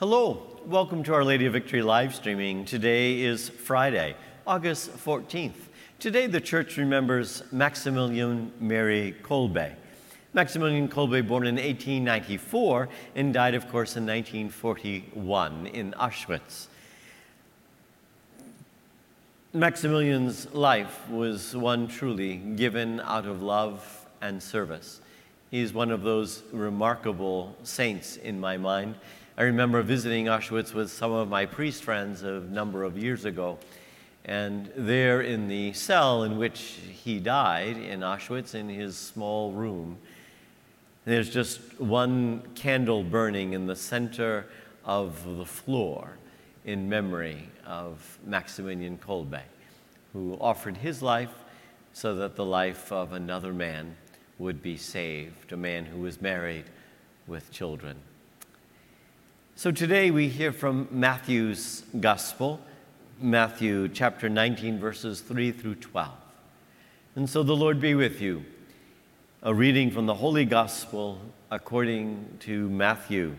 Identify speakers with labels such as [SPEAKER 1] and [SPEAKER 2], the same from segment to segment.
[SPEAKER 1] Hello, welcome to Our Lady of Victory live streaming. Today is Friday, August 14th. Today, the church remembers Maximilian Mary Kolbe. Maximilian Kolbe, born in 1894 and died, of course, in 1941 in Auschwitz. Maximilian's life was one truly given out of love and service. He's one of those remarkable saints in my mind. I remember visiting Auschwitz with some of my priest friends a number of years ago. And there in the cell in which he died in Auschwitz, in his small room, there's just one candle burning in the center of the floor in memory of Maximilian Kolbe, who offered his life so that the life of another man would be saved, a man who was married with children. So today we hear from Matthew's Gospel, Matthew chapter 19, verses 3 through 12. And so the Lord be with you. A reading from the Holy Gospel according to Matthew.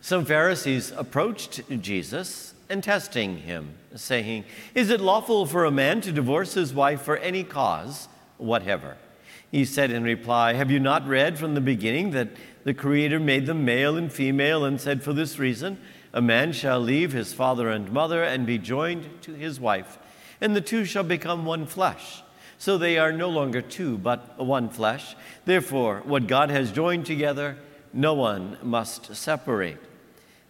[SPEAKER 1] Some Pharisees approached Jesus and testing him, saying, Is it lawful for a man to divorce his wife for any cause whatever? He said in reply, Have you not read from the beginning that the Creator made them male and female and said, For this reason, a man shall leave his father and mother and be joined to his wife, and the two shall become one flesh. So they are no longer two, but one flesh. Therefore, what God has joined together, no one must separate.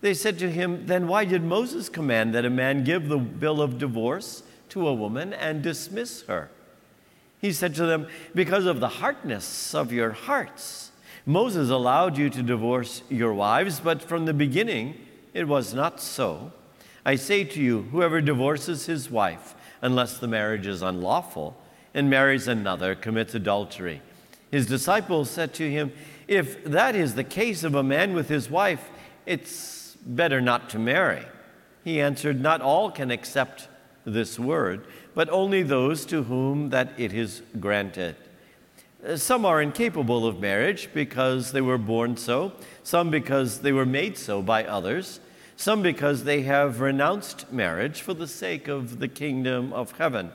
[SPEAKER 1] They said to him, Then why did Moses command that a man give the bill of divorce to a woman and dismiss her? He said to them, Because of the hardness of your hearts. Moses allowed you to divorce your wives, but from the beginning it was not so. I say to you, whoever divorces his wife, unless the marriage is unlawful, and marries another, commits adultery. His disciples said to him, If that is the case of a man with his wife, it's better not to marry. He answered, Not all can accept this word but only those to whom that it is granted. Uh, some are incapable of marriage because they were born so, some because they were made so by others, some because they have renounced marriage for the sake of the kingdom of heaven.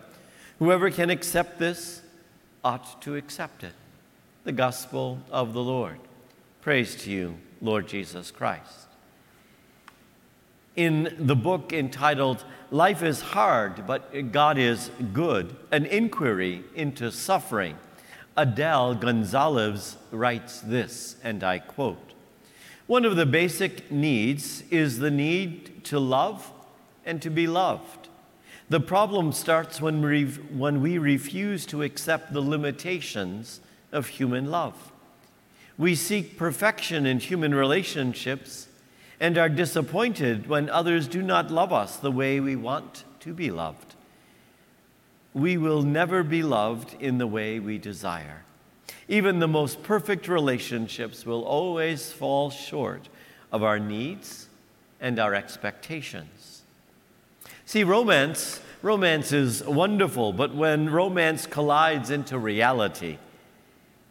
[SPEAKER 1] Whoever can accept this ought to accept it. The gospel of the Lord. Praise to you, Lord Jesus Christ in the book entitled Life is Hard, but God is Good An Inquiry into Suffering, Adele Gonzalez writes this, and I quote One of the basic needs is the need to love and to be loved. The problem starts when we, when we refuse to accept the limitations of human love. We seek perfection in human relationships and are disappointed when others do not love us the way we want to be loved. We will never be loved in the way we desire. Even the most perfect relationships will always fall short of our needs and our expectations. See, romance, romance is wonderful, but when romance collides into reality,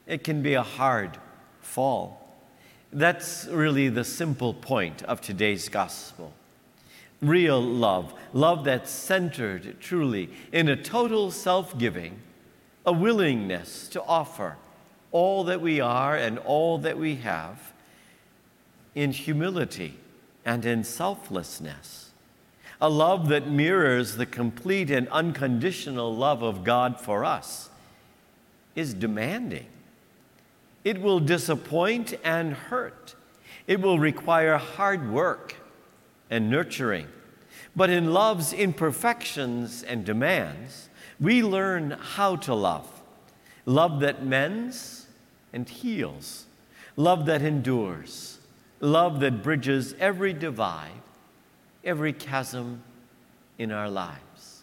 [SPEAKER 1] it can be a hard fall. That's really the simple point of today's gospel. Real love, love that's centered truly in a total self giving, a willingness to offer all that we are and all that we have in humility and in selflessness. A love that mirrors the complete and unconditional love of God for us is demanding. It will disappoint and hurt. It will require hard work and nurturing. But in love's imperfections and demands, we learn how to love love that mends and heals, love that endures, love that bridges every divide, every chasm in our lives.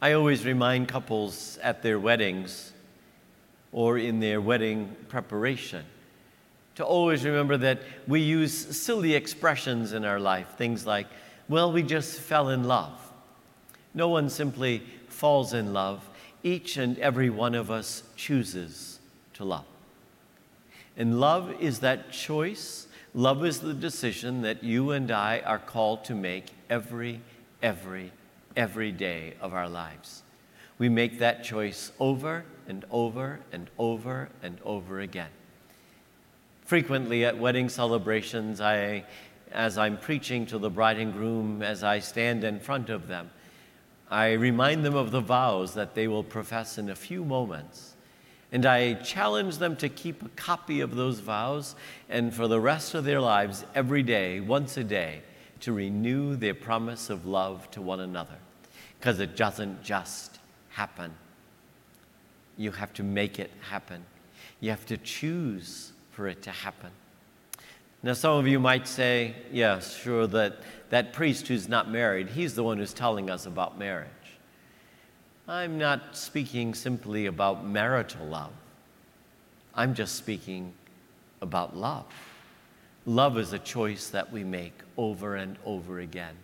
[SPEAKER 1] I always remind couples at their weddings or in their wedding preparation. To always remember that we use silly expressions in our life, things like, well, we just fell in love. No one simply falls in love, each and every one of us chooses to love. And love is that choice, love is the decision that you and I are called to make every, every, every day of our lives. We make that choice over and over and over and over again. Frequently at wedding celebrations, I, as I'm preaching to the bride and groom, as I stand in front of them, I remind them of the vows that they will profess in a few moments. And I challenge them to keep a copy of those vows and for the rest of their lives, every day, once a day, to renew their promise of love to one another. Because it doesn't just happen. You have to make it happen. You have to choose for it to happen. Now, some of you might say, yes, sure, that that priest who's not married, he's the one who's telling us about marriage. I'm not speaking simply about marital love. I'm just speaking about love. Love is a choice that we make over and over again.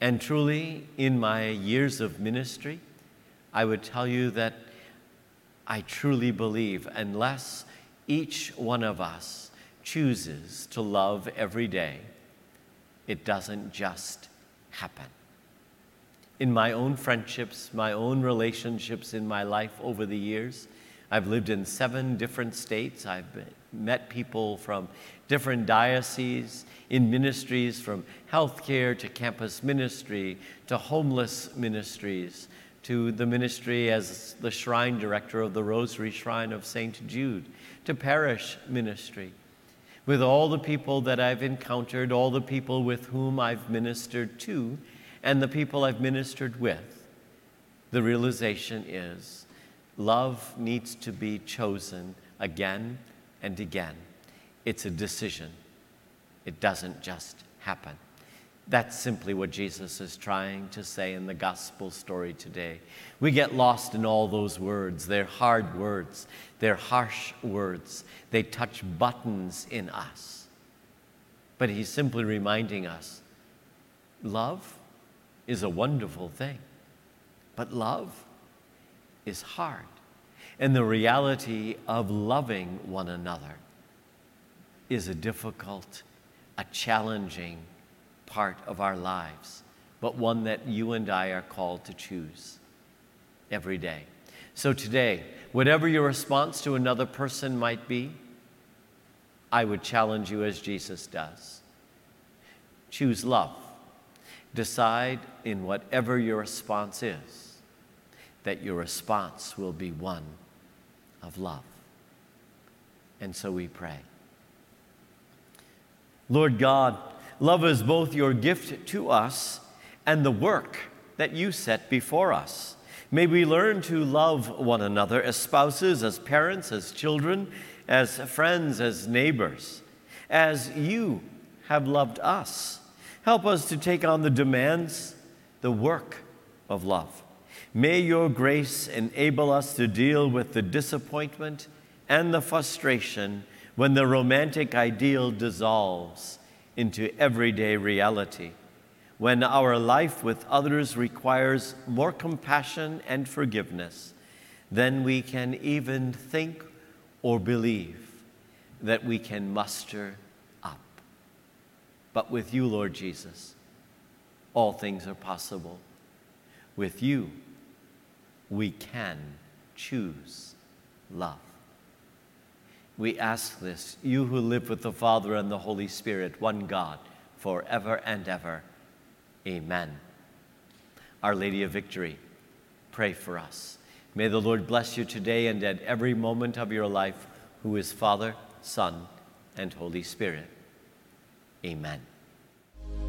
[SPEAKER 1] And truly, in my years of ministry, I would tell you that I truly believe unless each one of us chooses to love every day, it doesn't just happen in my own friendships, my own relationships in my life over the years. I've lived in seven different states. I've met people from different dioceses, in ministries from healthcare to campus ministry to homeless ministries to the ministry as the shrine director of the Rosary Shrine of St. Jude to parish ministry. With all the people that I've encountered, all the people with whom I've ministered to, and the people I've ministered with, the realization is love needs to be chosen again and again. It's a decision, it doesn't just happen. That's simply what Jesus is trying to say in the gospel story today. We get lost in all those words. They're hard words, they're harsh words, they touch buttons in us. But he's simply reminding us love is a wonderful thing. But love is hard. And the reality of loving one another is a difficult, a challenging part of our lives, but one that you and I are called to choose every day. So today, whatever your response to another person might be, I would challenge you as Jesus does. Choose love. Decide in whatever your response is that your response will be one of love. And so we pray. Lord God, love is both your gift to us and the work that you set before us. May we learn to love one another as spouses, as parents, as children, as friends, as neighbors, as you have loved us. Help us to take on the demands, the work of love. May your grace enable us to deal with the disappointment and the frustration when the romantic ideal dissolves into everyday reality, when our life with others requires more compassion and forgiveness than we can even think or believe that we can muster up. but with you, Lord Jesus, all things are possible. With you, we can choose love. We ask this, you who live with the Father and the Holy Spirit, one God, forever and ever. Amen. Our Lady of Victory, pray for us. May the Lord bless you today and at every moment of your life, who is Father, Son, and Holy Spirit. Amen.